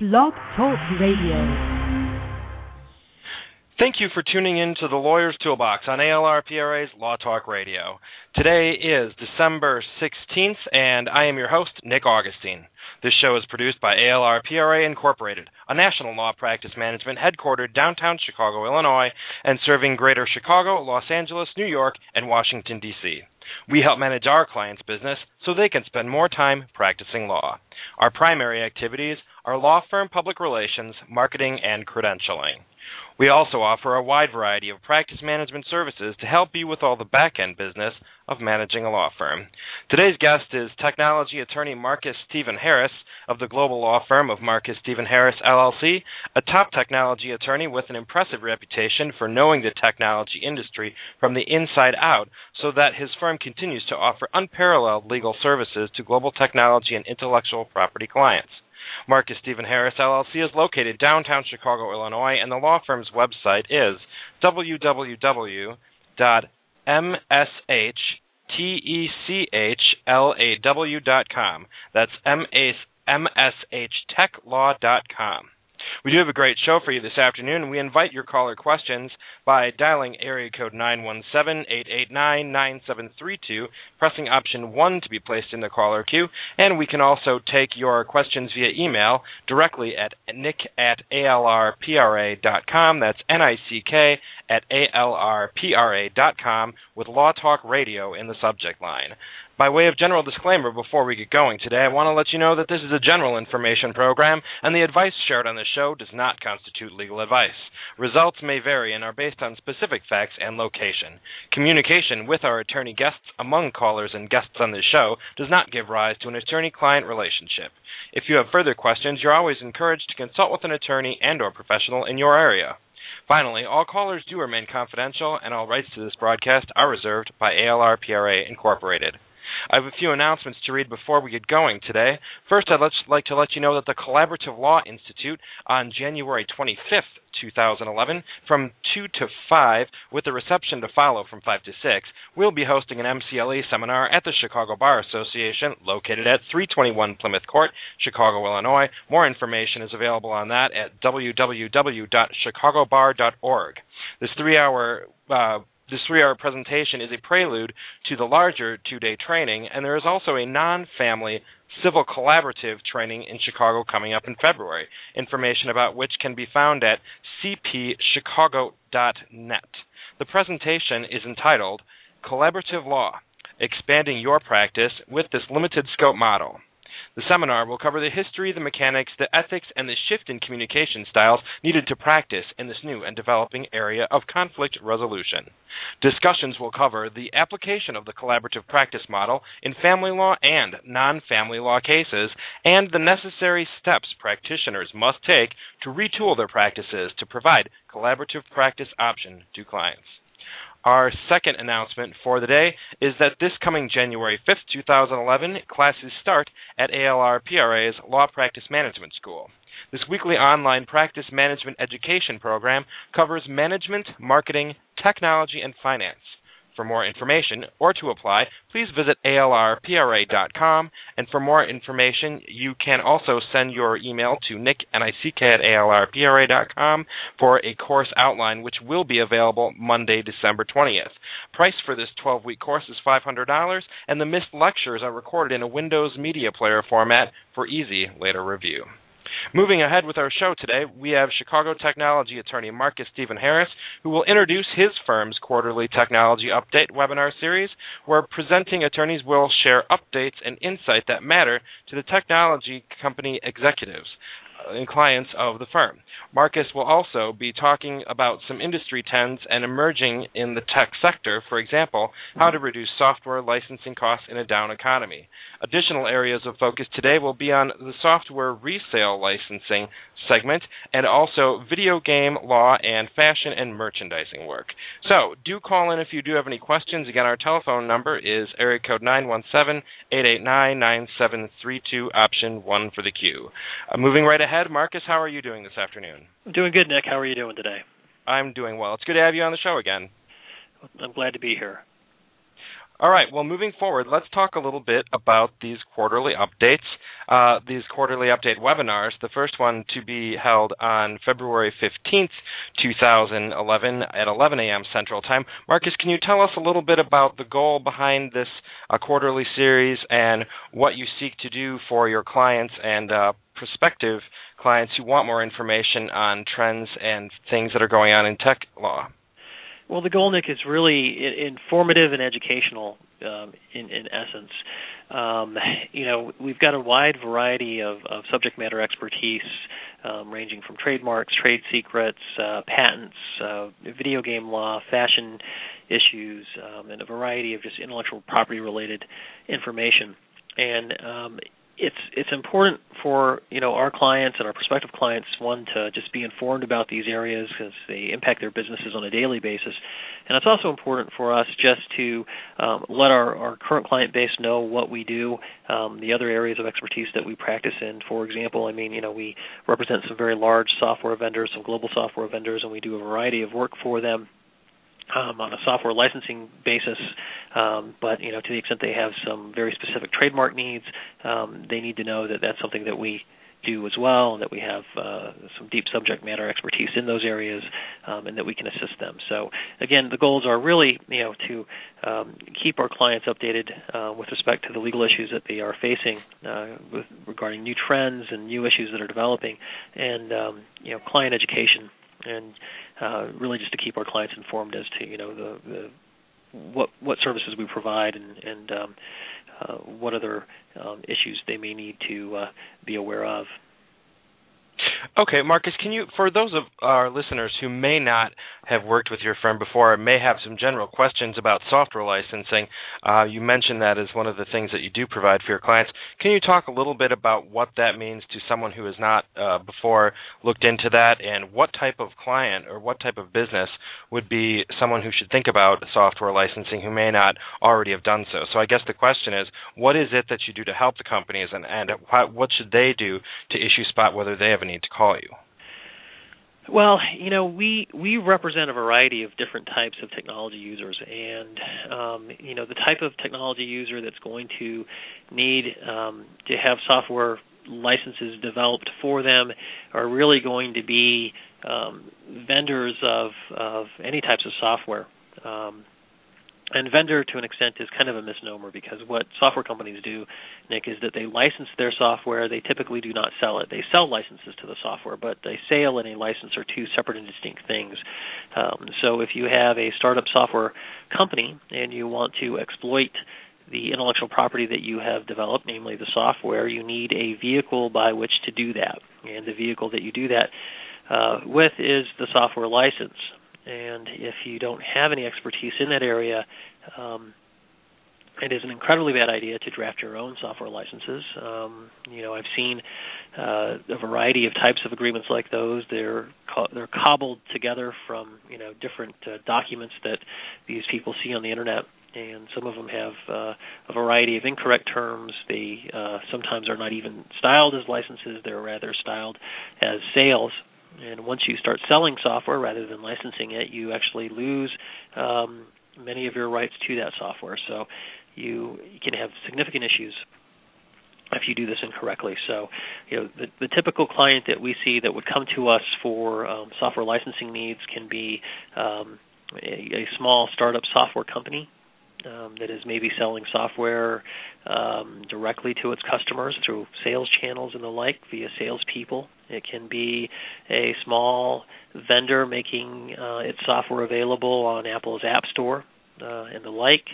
Blog Talk Radio. Thank you for tuning in to the Lawyer's Toolbox on ALRPRA's Law Talk Radio. Today is December 16th, and I am your host, Nick Augustine. This show is produced by ALRPRA Incorporated, a national law practice management headquartered downtown Chicago, Illinois, and serving greater Chicago, Los Angeles, New York, and Washington, D.C. We help manage our clients' business so they can spend more time practicing law. Our primary activities are law firm public relations, marketing, and credentialing. We also offer a wide variety of practice management services to help you with all the back end business of managing a law firm. Today's guest is technology attorney Marcus Stephen Harris of the global law firm of Marcus Stephen Harris LLC, a top technology attorney with an impressive reputation for knowing the technology industry from the inside out so that his firm continues to offer unparalleled legal services to global technology and intellectual property clients. Marcus Stephen Harris LLC is located downtown Chicago, Illinois, and the law firm's website is www.mshtechlaw.com. That's mshtechlaw.com. We do have a great show for you this afternoon, we invite your caller questions by dialing area code 917-889-9732, pressing option 1 to be placed in the caller queue, and we can also take your questions via email directly at nick at alrpra.com. That's N-I-C-K at alrpra.com with Law Talk Radio in the subject line. By way of general disclaimer before we get going today, I want to let you know that this is a general information program, and the advice shared on the show does not constitute legal advice. Results may vary and are based on specific facts and location. Communication with our attorney guests among callers and guests on this show does not give rise to an attorney client relationship. If you have further questions, you're always encouraged to consult with an attorney and or professional in your area. Finally, all callers do remain confidential, and all rights to this broadcast are reserved by ALRPRA Incorporated. I have a few announcements to read before we get going today. First, I'd like to let you know that the Collaborative Law Institute on January 25th, 2011, from 2 to 5, with a reception to follow from 5 to 6, we'll be hosting an MCLE seminar at the Chicago Bar Association, located at 321 Plymouth Court, Chicago, Illinois. More information is available on that at www.chicagobar.org. This three hour uh, this three hour presentation is a prelude to the larger two day training, and there is also a non family civil collaborative training in Chicago coming up in February, information about which can be found at cpchicago.net. The presentation is entitled Collaborative Law Expanding Your Practice with this Limited Scope Model. The seminar will cover the history, the mechanics, the ethics, and the shift in communication styles needed to practice in this new and developing area of conflict resolution. Discussions will cover the application of the collaborative practice model in family law and non family law cases, and the necessary steps practitioners must take to retool their practices to provide collaborative practice option to clients. Our second announcement for the day is that this coming January 5th, 2011, classes start at ALRPRA's Law Practice Management School. This weekly online practice management education program covers management, marketing, technology, and finance. For more information or to apply, please visit alrpra.com. And for more information, you can also send your email to nick, N-I-C-K, at alrpra.com for a course outline, which will be available Monday, December 20th. Price for this 12-week course is $500, and the missed lectures are recorded in a Windows Media Player format for easy later review. Moving ahead with our show today, we have Chicago technology attorney Marcus Stephen Harris, who will introduce his firm's quarterly technology update webinar series, where presenting attorneys will share updates and insight that matter to the technology company executives and clients of the firm. Marcus will also be talking about some industry trends and emerging in the tech sector, for example, how to reduce software licensing costs in a down economy. Additional areas of focus today will be on the software resale licensing segment and also video game law and fashion and merchandising work. So, do call in if you do have any questions. Again, our telephone number is area code 917-889-9732 option 1 for the queue. Uh, moving right ahead, Marcus, how are you doing this afternoon? I'm doing good, Nick. How are you doing today? I'm doing well. It's good to have you on the show again. I'm glad to be here. All right. Well, moving forward, let's talk a little bit about these quarterly updates. Uh, these quarterly update webinars. The first one to be held on February 15th, 2011, at 11 a.m. Central Time. Marcus, can you tell us a little bit about the goal behind this uh, quarterly series and what you seek to do for your clients and uh, prospective clients who want more information on trends and things that are going on in tech law? Well, the goal, Nick, is really informative and educational um, in, in essence. Um, you know, we've got a wide variety of, of subject matter expertise, um, ranging from trademarks, trade secrets, uh, patents, uh, video game law, fashion issues, um, and a variety of just intellectual property related information. And um, it's it's important for you know our clients and our prospective clients one to just be informed about these areas because they impact their businesses on a daily basis, and it's also important for us just to um, let our, our current client base know what we do, um, the other areas of expertise that we practice in. For example, I mean you know we represent some very large software vendors, some global software vendors, and we do a variety of work for them um, on a software licensing basis. Um, but you know, to the extent they have some very specific trademark needs, um, they need to know that that's something that we do as well, and that we have uh, some deep subject matter expertise in those areas, um, and that we can assist them. So again, the goals are really you know to um, keep our clients updated uh, with respect to the legal issues that they are facing uh, with regarding new trends and new issues that are developing, and um, you know client education and uh, really just to keep our clients informed as to you know the, the what what services we provide and, and um, uh, what other um, issues they may need to uh, be aware of. Okay, Marcus, can you, for those of our listeners who may not have worked with your firm before, may have some general questions about software licensing, uh, you mentioned that as one of the things that you do provide for your clients. Can you talk a little bit about what that means to someone who has not uh, before looked into that, and what type of client or what type of business would be someone who should think about software licensing who may not already have done so? So I guess the question is, what is it that you do to help the companies, and, and what should they do to issue spot whether they have a need to call you? Well, you know, we we represent a variety of different types of technology users, and um, you know, the type of technology user that's going to need um, to have software licenses developed for them are really going to be um, vendors of of any types of software. Um, and vendor to an extent is kind of a misnomer because what software companies do nick is that they license their software they typically do not sell it they sell licenses to the software but a sale and a license are two separate and distinct things um, so if you have a startup software company and you want to exploit the intellectual property that you have developed, namely the software, you need a vehicle by which to do that. And the vehicle that you do that uh, with is the software license. And if you don't have any expertise in that area, um, it is an incredibly bad idea to draft your own software licenses. Um, you know, I've seen uh, a variety of types of agreements like those. They're co- they're cobbled together from you know different uh, documents that these people see on the internet, and some of them have uh, a variety of incorrect terms. They uh, sometimes are not even styled as licenses; they're rather styled as sales and once you start selling software rather than licensing it, you actually lose um, many of your rights to that software. So you, can have significant issues if you do this incorrectly. So, you know, the, the typical client that we see that would come to us for um, software licensing needs can be um, a, a small startup software company um, that is maybe selling software um, directly to its customers through sales channels and the like via salespeople. It can be a small vendor making uh, its software available on Apple's App Store uh, and the like.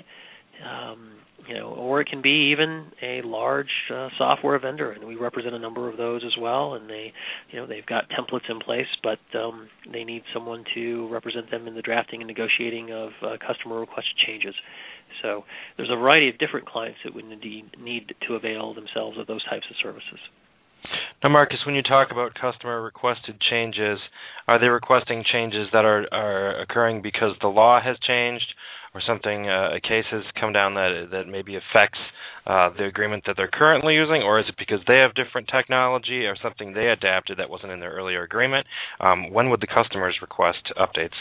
Um, you know, or it can be even a large uh, software vendor, and we represent a number of those as well. And they, you know, they've got templates in place, but um, they need someone to represent them in the drafting and negotiating of uh, customer requested changes. So there's a variety of different clients that would need need to avail themselves of those types of services. Now, Marcus, when you talk about customer requested changes, are they requesting changes that are, are occurring because the law has changed, or something uh, a case has come down that that maybe affects uh, the agreement that they're currently using, or is it because they have different technology or something they adapted that wasn't in their earlier agreement? Um, when would the customers request updates?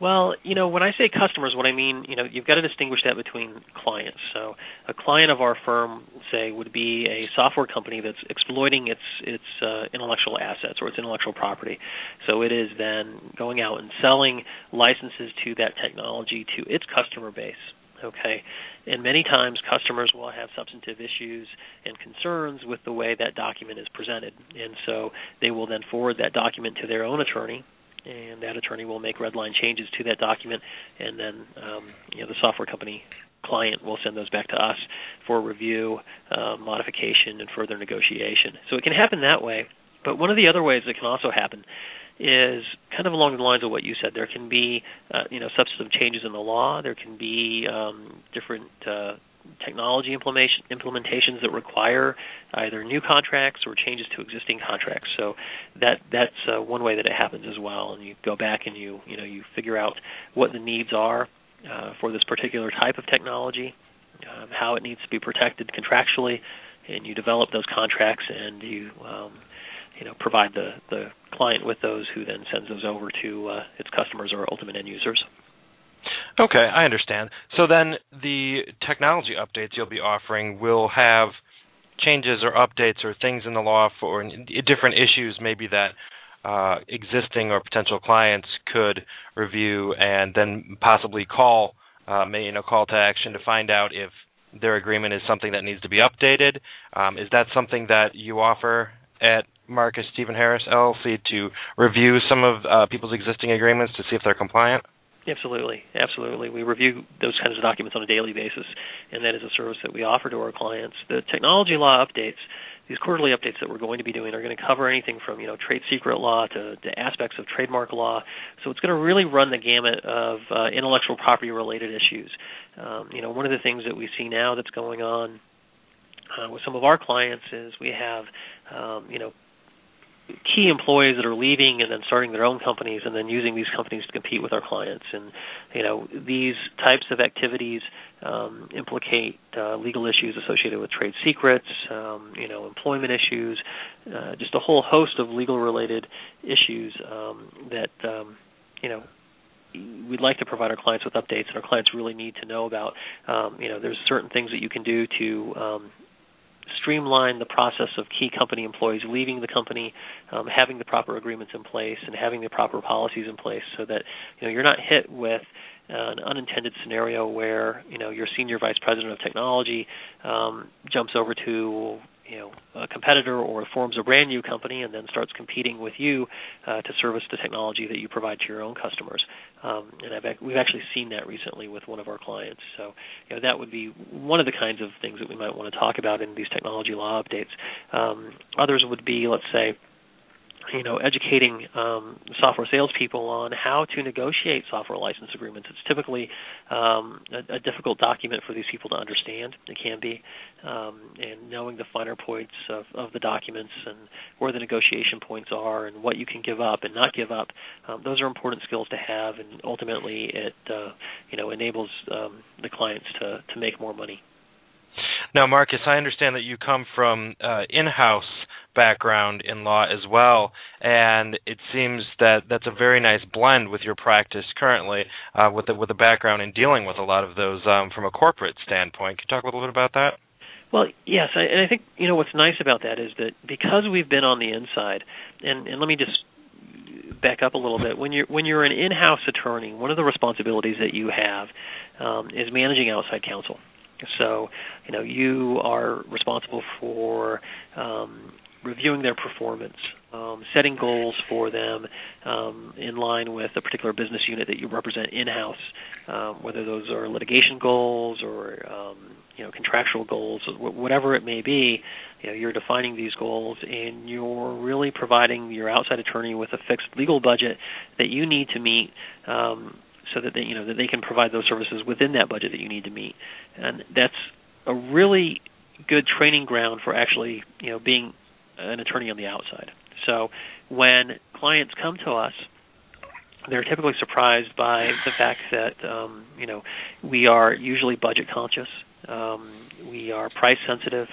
Well, you know, when I say customers, what I mean, you know, you've got to distinguish that between clients. So, a client of our firm, say, would be a software company that's exploiting its its uh, intellectual assets or its intellectual property. So, it is then going out and selling licenses to that technology to its customer base. Okay, and many times customers will have substantive issues and concerns with the way that document is presented, and so they will then forward that document to their own attorney and that attorney will make redline changes to that document, and then um, you know the software company client will send those back to us for review, uh, modification, and further negotiation. So it can happen that way. But one of the other ways it can also happen is kind of along the lines of what you said. There can be, uh, you know, substantive changes in the law. There can be um, different uh, technology implementation implementations that require either new contracts or changes to existing contracts. So that that's uh, one way that it happens as well. And you go back and you you know you figure out what the needs are uh, for this particular type of technology, um, how it needs to be protected contractually, and you develop those contracts and you um, you know provide the the client with those, who then sends those over to uh, its customers or ultimate end users. Okay, I understand. So then the technology updates you'll be offering will have changes or updates or things in the law for different issues maybe that uh, existing or potential clients could review and then possibly call uh, you know call to action to find out if their agreement is something that needs to be updated. Um, is that something that you offer at Marcus Stephen Harris LLC to review some of uh, people's existing agreements to see if they're compliant? Absolutely, absolutely. We review those kinds of documents on a daily basis, and that is a service that we offer to our clients. The technology law updates, these quarterly updates that we're going to be doing, are going to cover anything from you know trade secret law to, to aspects of trademark law. So it's going to really run the gamut of uh, intellectual property related issues. Um, you know, one of the things that we see now that's going on uh, with some of our clients is we have um, you know key employees that are leaving and then starting their own companies and then using these companies to compete with our clients. And you know these types of activities um, implicate uh, legal issues associated with trade secrets um, you know employment issues uh, just a whole host of legal related issues um, that um, you know we'd like to provide our clients with updates and our clients really need to know about. Um, you know there's certain things that you can do to um, streamline the process of key company employees leaving the company, um, having the proper agreements in place, and having the proper policies in place, so that you know you're not hit with an unintended scenario where you know your senior vice president of technology um, jumps over to you know a competitor or forms a brand new company and then starts competing with you uh, to service the technology that you provide to your own customers. Um, and I've, we've actually seen that recently with one of our clients. So you know that would be one of the kinds of things that we might want to talk about in these technology law updates. Um, others would be, let's say, you know, educating um, software salespeople on how to negotiate software license agreements. It's typically um, a, a, difficult document for these people to understand. It can be, um, and knowing the finer points of, of, the documents and where the negotiation points are and what you can give up and not give up. Um, those are important skills to have, and ultimately, it uh, you know enables um, the clients to to make more money. Now, Marcus, I understand that you come from uh, in-house background in law as well, and it seems that that's a very nice blend with your practice currently, uh, with the, with a background in dealing with a lot of those um, from a corporate standpoint. Can you talk a little bit about that? Well, yes, I, and I think you know what's nice about that is that because we've been on the inside, and, and let me just back up a little bit. When you're when you're an in-house attorney, one of the responsibilities that you have um, is managing outside counsel. So, you know, you are responsible for um, reviewing their performance, um, setting goals for them um, in line with a particular business unit that you represent in-house, um, whether those are litigation goals or um, you know contractual goals, whatever it may be. You know, you're defining these goals, and you're really providing your outside attorney with a fixed legal budget that you need to meet. Um, so that they, you know that they can provide those services within that budget that you need to meet, and that's a really good training ground for actually you know being an attorney on the outside. So when clients come to us, they're typically surprised by the fact that um, you know we are usually budget conscious, um, we are price sensitive,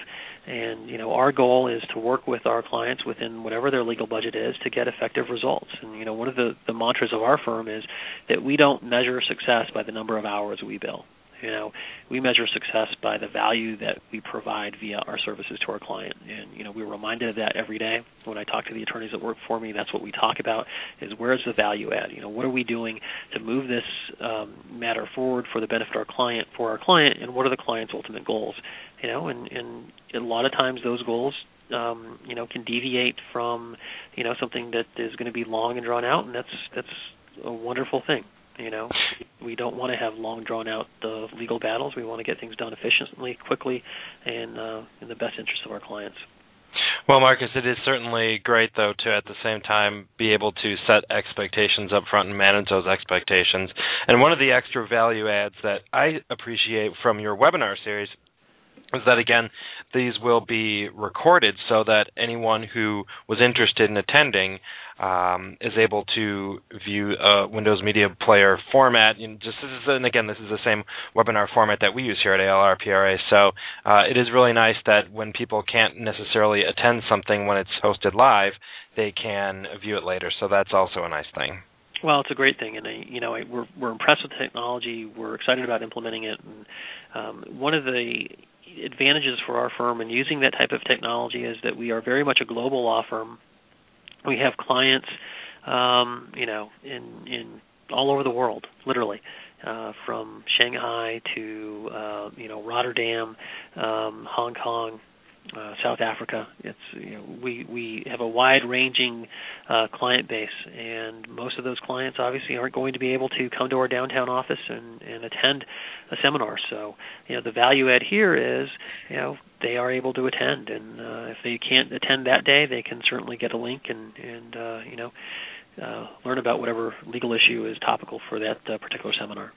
And you know, our goal is to work with our clients within whatever their legal budget is to get effective results. And you know, one of the, the mantras of our firm is that we don't measure success by the number of hours we bill. You know, we measure success by the value that we provide via our services to our client, and you know, we're reminded of that every day. When I talk to the attorneys that work for me, that's what we talk about: is where's the value add? You know, what are we doing to move this um, matter forward for the benefit of our client, for our client, and what are the client's ultimate goals? You know, and and a lot of times those goals um, you know can deviate from you know something that is going to be long and drawn out, and that's that's a wonderful thing. You know, we don't want to have long drawn out uh, legal battles. We want to get things done efficiently, quickly, and uh, in the best interest of our clients. Well, Marcus, it is certainly great, though, to at the same time be able to set expectations up front and manage those expectations. And one of the extra value adds that I appreciate from your webinar series is that again these will be recorded so that anyone who was interested in attending um, is able to view a Windows Media Player format. And just this is, and again, this is the same webinar format that we use here at ALR PRA. So uh, it is really nice that when people can't necessarily attend something when it's hosted live, they can view it later. So that's also a nice thing. Well, it's a great thing, and you know we're we're impressed with the technology. We're excited about implementing it. And um, one of the advantages for our firm in using that type of technology is that we are very much a global law firm. We have clients, um, you know, in in all over the world, literally, uh, from Shanghai to uh, you know Rotterdam, um, Hong Kong, uh, South Africa. It's you know, we we have a wide ranging uh, client base, and most of those clients obviously aren't going to be able to come to our downtown office and, and attend a seminar. So you know the value add here is you know they are able to attend, and uh, if they can't attend that day, they can certainly get a link and and uh, you know uh, learn about whatever legal issue is topical for that uh, particular seminar.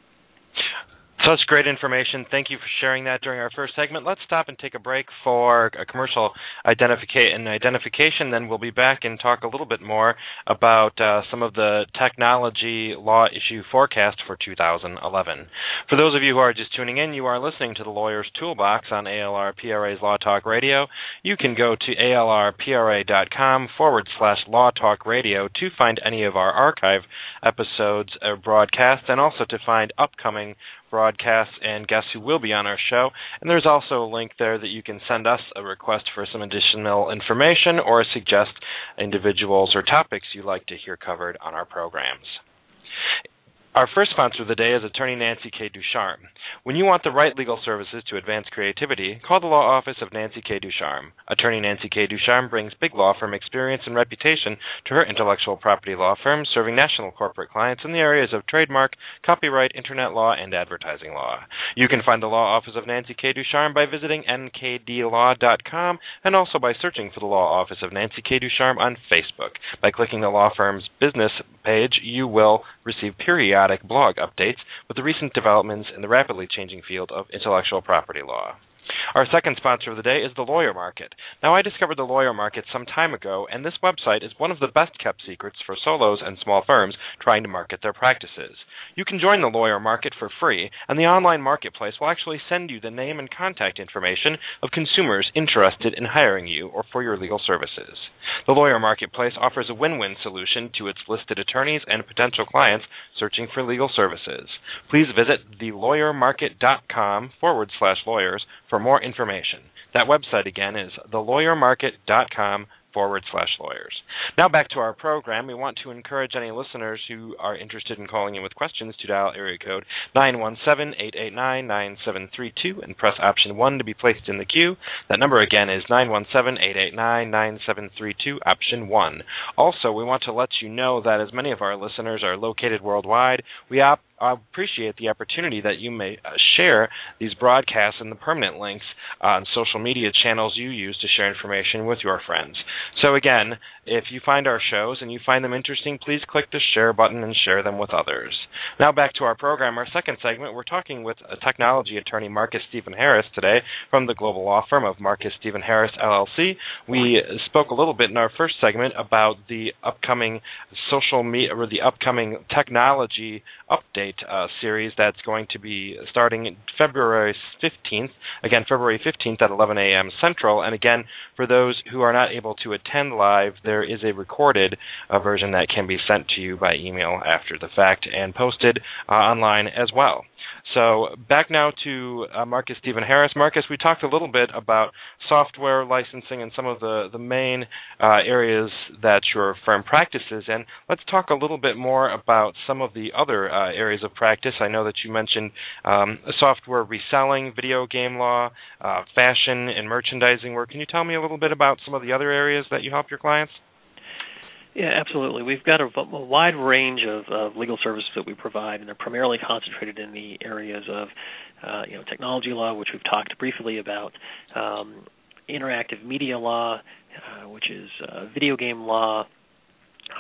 Such great information. Thank you for sharing that during our first segment. Let's stop and take a break for a commercial identification. Identification. Then we'll be back and talk a little bit more about uh, some of the technology law issue forecast for 2011. For those of you who are just tuning in, you are listening to the Lawyer's Toolbox on ALR PRA's Law Talk Radio. You can go to alrpra.com forward slash Law Talk Radio to find any of our archive episodes or broadcasts, and also to find upcoming broadcasts and guests who will be on our show. And there's also a link there that you can send us a request for some additional information or suggest individuals or topics you'd like to hear covered on our programs. Our first sponsor of the day is attorney Nancy K. Ducharme. When you want the right legal services to advance creativity, call the law office of Nancy K. Ducharme. Attorney Nancy K. Ducharme brings big law firm experience and reputation to her intellectual property law firm, serving national corporate clients in the areas of trademark, copyright, internet law, and advertising law. You can find the law office of Nancy K. Ducharme by visiting nkdlaw.com and also by searching for the law office of Nancy K. Ducharme on Facebook. By clicking the law firm's business page, you will receive periodic blog updates with the recent developments in the rapidly changing field of intellectual property law. Our second sponsor of the day is the Lawyer Market. Now, I discovered the Lawyer Market some time ago, and this website is one of the best kept secrets for solos and small firms trying to market their practices. You can join the Lawyer Market for free, and the online marketplace will actually send you the name and contact information of consumers interested in hiring you or for your legal services. The Lawyer Marketplace offers a win win solution to its listed attorneys and potential clients searching for legal services. Please visit thelawyermarket.com forward slash lawyers for more information. That website again is thelawyermarket.com forward slash lawyers. Now back to our program. We want to encourage any listeners who are interested in calling in with questions to dial area code 917-889-9732 and press option 1 to be placed in the queue. That number again is 917-889-9732 option 1. Also, we want to let you know that as many of our listeners are located worldwide, we op- I appreciate the opportunity that you may uh, share these broadcasts and the permanent links on social media channels you use to share information with your friends. So, again, if you find our shows and you find them interesting, please click the share button and share them with others. Now, back to our program, our second segment. We're talking with a technology attorney, Marcus Stephen Harris, today from the global law firm of Marcus Stephen Harris, LLC. We spoke a little bit in our first segment about the upcoming social media or the upcoming technology update update uh, series that's going to be starting February 15th. Again, February 15th at 11 a.m. Central. And again, for those who are not able to attend live, there is a recorded uh, version that can be sent to you by email after the fact and posted uh, online as well. So back now to uh, Marcus Stephen Harris. Marcus, we talked a little bit about software licensing and some of the the main uh, areas that your firm practices in. Let's talk a little bit more about some of the other uh, areas of practice. I know that you mentioned um, software reselling, video game law, uh, fashion, and merchandising work. Can you tell me a little bit about some of the other areas that you help your clients? Yeah, absolutely. We've got a, a wide range of, of, legal services that we provide, and they're primarily concentrated in the areas of, uh, you know, technology law, which we've talked briefly about, um, interactive media law, uh, which is uh, video game law,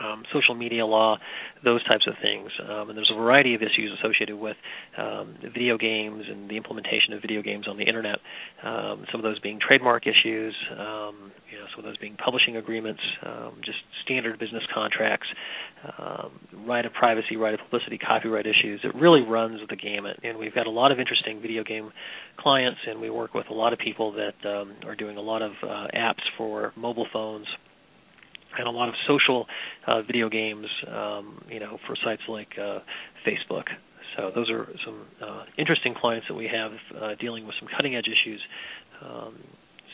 um, social media law, those types of things. Um, and there's a variety of issues associated with um, video games and the implementation of video games on the internet. Um, some of those being trademark issues, um, you know, some of those being publishing agreements, um, just standard business contracts, right of privacy, right of publicity, copyright issues. It really runs the gamut. And we've got a lot of interesting video game clients, and we work with a lot of people that are doing a lot of uh, apps for mobile phones and a lot of social uh, video games, um, you know, for sites like uh, Facebook. So those are some uh, interesting clients that we have uh, dealing with some cutting edge issues. Um,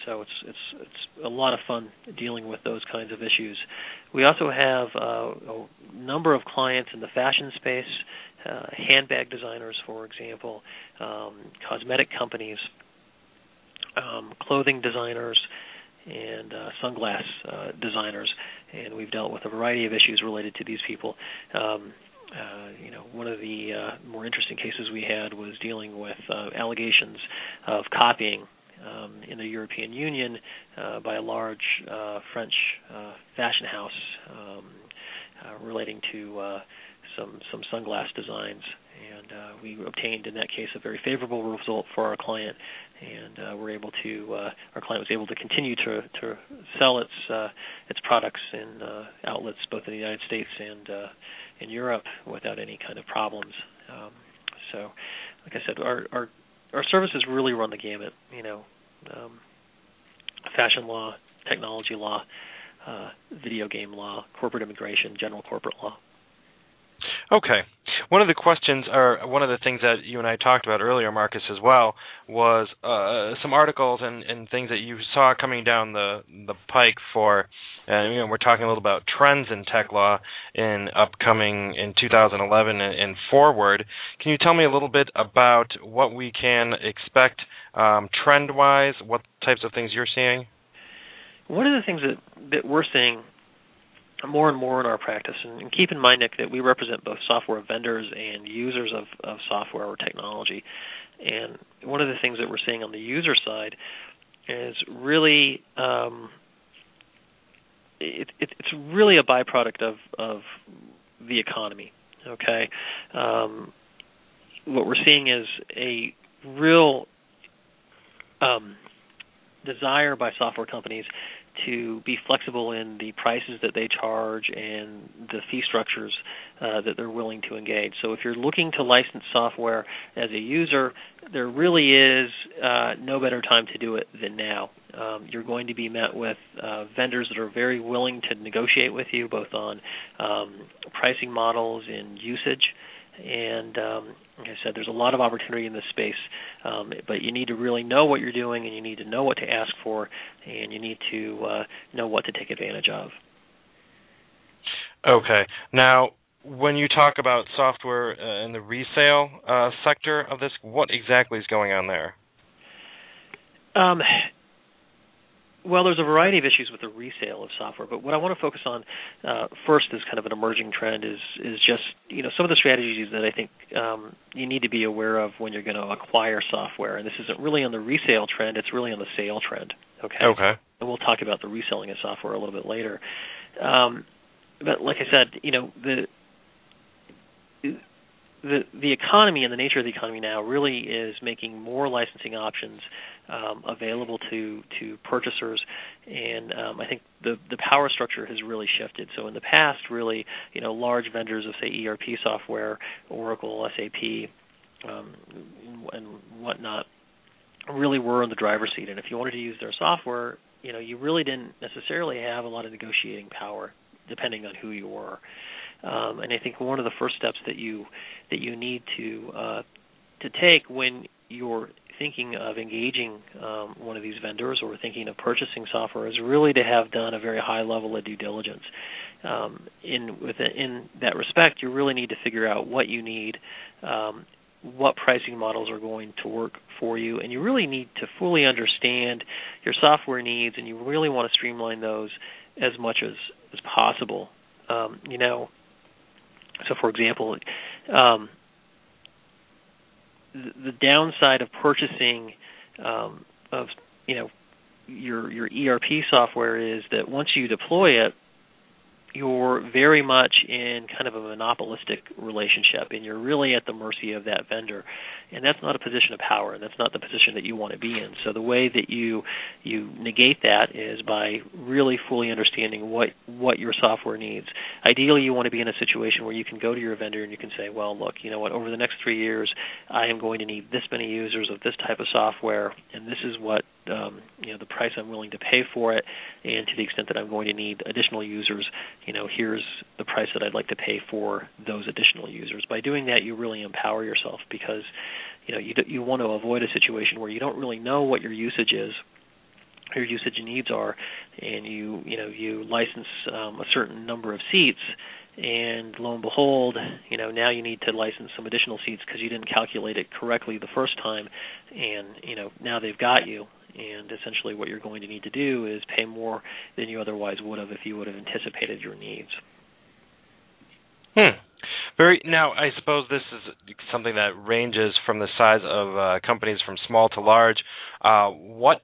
so it's it's it's a lot of fun dealing with those kinds of issues. We also have uh, a number of clients in the fashion space, uh, handbag designers, for example, um, cosmetic companies, um, clothing designers, and uh, sunglass uh, designers, and we've dealt with a variety of issues related to these people. Um, uh, you know, one of the uh, more interesting cases we had was dealing with uh, allegations of copying um, in the European Union uh, by a large uh, French uh, fashion house um, uh, relating to uh, some some sunglass designs, uh, we obtained in that case a very favorable result for our client, and uh, we're able to uh, our client was able to continue to to sell its uh, its products in uh, outlets both in the United States and uh, in Europe without any kind of problems. Um, so, like I said, our our our services really run the gamut. You know, um, fashion law, technology law, uh, video game law, corporate immigration, general corporate law. Okay. One of the questions, or one of the things that you and I talked about earlier, Marcus, as well, was uh, some articles and, and things that you saw coming down the the pike for. And you know, we're talking a little about trends in tech law in upcoming in 2011 and, forward. Can you tell me a little bit about what we can expect um, trend-wise? What types of things you're seeing? One of the things that that we're seeing more and more in our practice. And, and, keep in mind, Nick, that we represent both software vendors and users of, of software or technology. And one of the things that we're seeing on the user side is really um, it, it, it's really a byproduct of of the economy. Okay, um, what we're seeing is a real um, desire by software companies to be flexible in the prices that they charge and the fee structures uh, that they're willing to engage. So if you're looking to license software as a user, there really is uh, no better time to do it than now. Um, you're going to be met with uh, vendors that are very willing to negotiate with you both on um, pricing models and usage and um, like I said, there's a lot of opportunity in this space, um, but you need to really know what you're doing, and you need to know what to ask for, and you need to uh, know what to take advantage of. Okay. Now, when you talk about software uh, in the resale uh, sector of this, what exactly is going on there? Um, well, there's a variety of issues with the resale of software, but what I want to focus on uh, first is kind of an emerging trend is is just you know some of the strategies that I think um, you need to be aware of when you're going to acquire software, and this isn't really on the resale trend; it's really on the sale trend. Okay. Okay. And we'll talk about the reselling of software a little bit later. Um, but like I said, you know the the the economy and the nature of the economy now really is making more licensing options um, available to to purchasers, and um, I think the the power structure has really shifted. So in the past, really, you know, large vendors of say ERP software, Oracle, SAP, um, and whatnot, really were in the driver's seat. And if you wanted to use their software, you know, you really didn't necessarily have a lot of negotiating power, depending on who you were. Um, and I think one of the first steps that you that you need to uh, to take when you're thinking of engaging um, one of these vendors or thinking of purchasing software is really to have done a very high level of due diligence. Um, in within in that respect, you really need to figure out what you need, um, what pricing models are going to work for you, and you really need to fully understand your software needs, and you really want to streamline those as much as as possible. Um, you know, so, for example, um, the, the, downside of purchasing um, of you know your your ERP software is that once you deploy it, you're very much in kind of a monopolistic relationship and you're really at the mercy of that vendor. And that's not a position of power. And that's not the position that you want to be in. So the way that you you negate that is by really fully understanding what what your software needs. Ideally you want to be in a situation where you can go to your vendor and you can say well look you know what? Over the next 3 years I am going to need this many users of this type of software and this is what um, price I'm willing to pay for it, and to the extent that I'm going to need additional users, you know, here's the price that I'd like to pay for those additional users. By doing that, you really empower yourself because, you know, you you want to avoid a situation where you don't really know what your usage is your usage needs are and you you know you license um, a certain number of seats and lo and behold, you know now you need to license some additional seats because you didn't calculate it correctly the first time, and you know now they've got you, and essentially what you're going to need to do is pay more than you otherwise would have if you would have anticipated your needs. Hmm. Very now, I suppose this is something that ranges from the size of uh, companies from small to large. Uh, what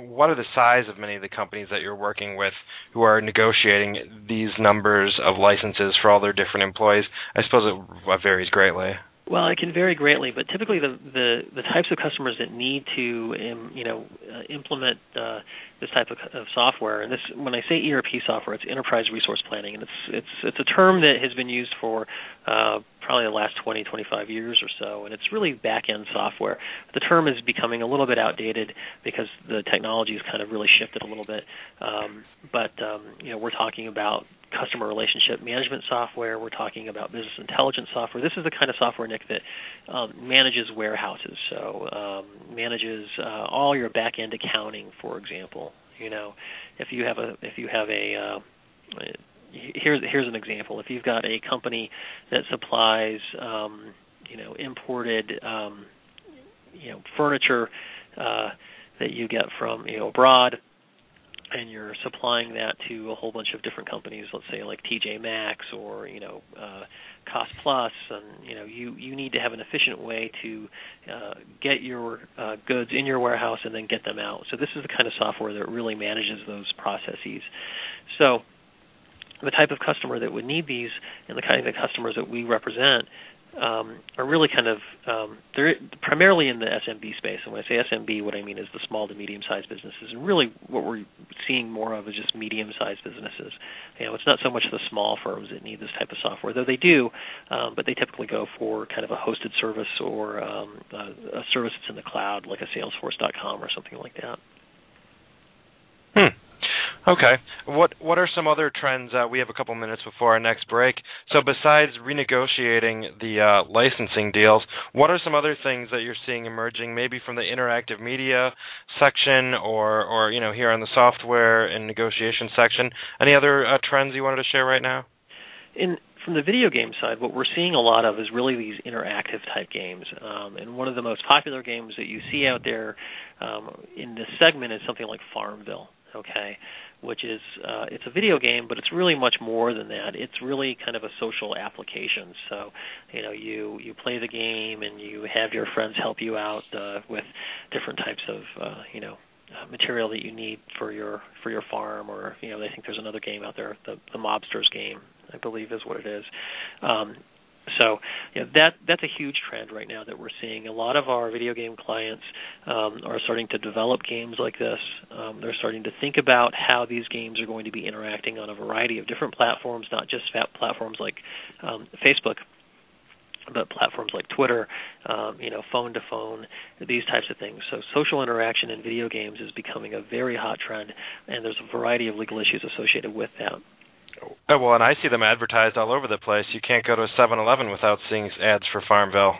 what are the size of many of the companies that you're working with who are negotiating these numbers of licenses for all their different employees? I suppose it varies greatly. Well, it can vary greatly, but typically the the, the types of customers that need to um, you know uh, implement uh, this type of, of, software, and this when I say ERP software, it's enterprise resource planning, and it's it's it's a term that has been used for uh, probably the last 20, 25 years or so, and it's really back end software. The term is becoming a little bit outdated because the technology has kind of really shifted a little bit. Um, but um, you know, we're talking about customer relationship management software. We're talking about business intelligence software. This is the kind of software, Nick, that um, manages warehouses. So um, manages uh, all your back end accounting, for example. You know, if you have a if you have a uh, here's here's an example. If you've got a company that supplies um, you know imported um, you know furniture uh, that you get from you know abroad, and you're supplying that to a whole bunch of different companies, let's say like TJ Maxx or you know uh, Cost Plus, and you know you you need to have an efficient way to uh, get your uh, goods in your warehouse and then get them out. So this is the kind of software that really manages those processes. So the type of customer that would need these and the kind of customers that we represent um, are really kind of um, they're primarily in the SMB space. And when I say SMB, what I mean is the small to medium-sized businesses. And really, what we're seeing more of is just medium-sized businesses. You know, it's not so much the small firms that need this type of software, though they do, um, but they typically go for kind of a hosted service or um, a, a service that's in the cloud, like a Salesforce.com or something like that. Okay. What what are some other trends? Uh, we have a couple minutes before our next break. So besides renegotiating the uh, licensing deals, what are some other things that you're seeing emerging, maybe from the interactive media section, or or you know here on the software and negotiation section? Any other uh, trends you wanted to share right now? In from the video game side, what we're seeing a lot of is really these interactive type games. Um, and one of the most popular games that you see out there um, in this segment is something like Farmville okay, which is uh, it's a video game, but it's really much more than that. It's really kind of a social application. So, you know, you you play the game and you have your friends help you out uh, with different types of uh, you know uh, material that you need for your for your farm, or you know, they think there's another game out there, the the Mobsters game, I believe is what it is. Um, So you know, that that's a huge trend right now that we're seeing. A lot of our video game clients um, are starting to develop games like this. Um, they're starting to think about how these games are going to be interacting on a variety of different platforms, not just platforms like um, Facebook, but platforms like Twitter, um, you know, phone to phone, these types of things. So social interaction in video games is becoming a very hot trend, and there's a variety of legal issues associated with that. Oh, well, and I see them advertised all over the place. You can't go to a 7-Eleven without seeing ads for Farmville.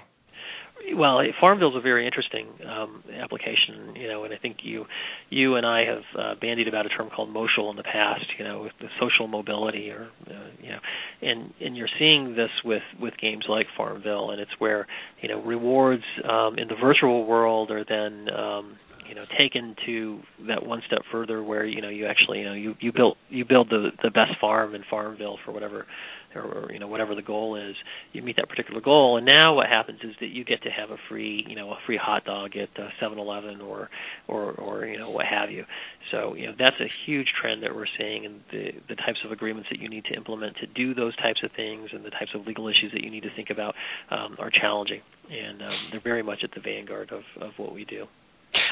Well, Farmville is a very interesting um, application, you know, and I think you, you and I have uh, bandied about a term called motional in the past, you know, with the social mobility, or uh, you know, and and you're seeing this with with games like Farmville, and it's where you know rewards um, in the virtual world are then um, you know taken to that one step further where you know you actually you know you you build you build the the best farm in Farmville for whatever or, you know whatever the goal is. You meet that particular goal and now what happens is that you get to have a free you know a free hot dog at uh, 7-Eleven or or or you know what have you. So you know that's a huge trend that we're seeing and the the types of agreements that you need to implement to do those types of things and the types of legal issues that you need to think about um, are challenging. And um, they're very much at the vanguard of of what we do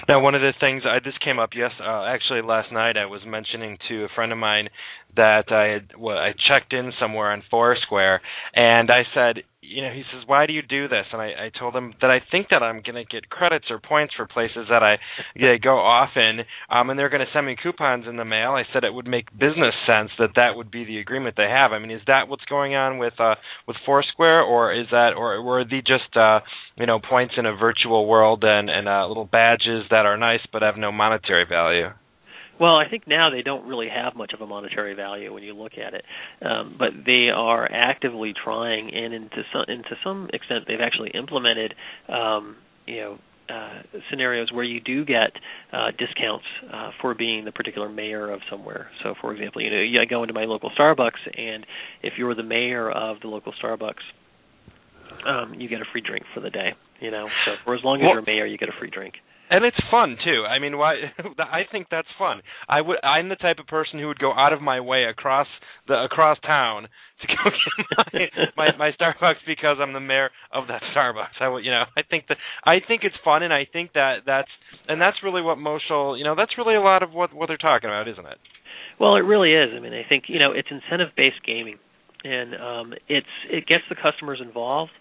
now, one of the things I this came up yes, uh, actually last night. I was mentioning to a friend of mine that I had well, I checked in somewhere on Foursquare, and I said, you know, he says, "Why do you do this?" And I, I told him that I think that I'm going to get credits or points for places that I yeah, go often, um, and they're going to send me coupons in the mail. I said it would make business sense that that would be the agreement they have. I mean, is that what's going on with uh, with Foursquare, or is that, or were they just uh, you know points in a virtual world and and uh, little badges that are nice but have no monetary value? Well, I think now they don't really have much of a monetary value when you look at it, um, but they are actively trying, and into some into some extent, they've actually implemented, um, you know. Uh, scenarios where you do get uh, discounts uh, for being the particular mayor of somewhere. So, for example, you know, I go into my local Starbucks, and if you're the mayor of the local Starbucks, um, you get a free drink for the day. You know, so for as long as well, you're mayor, you get a free drink and it's fun too. I mean, why? I think that's fun. I would. I'm the type of person who would go out of my way across the across town to go get my, my my Starbucks because I'm the mayor of that Starbucks. I would, you know, I think that I think it's fun, and I think that that's and that's really what Motional, you know, that's really a lot of what what they're talking about, isn't it? Well, it really is. I mean, I think you know, it's incentive-based gaming, and um, it's it gets the customers involved.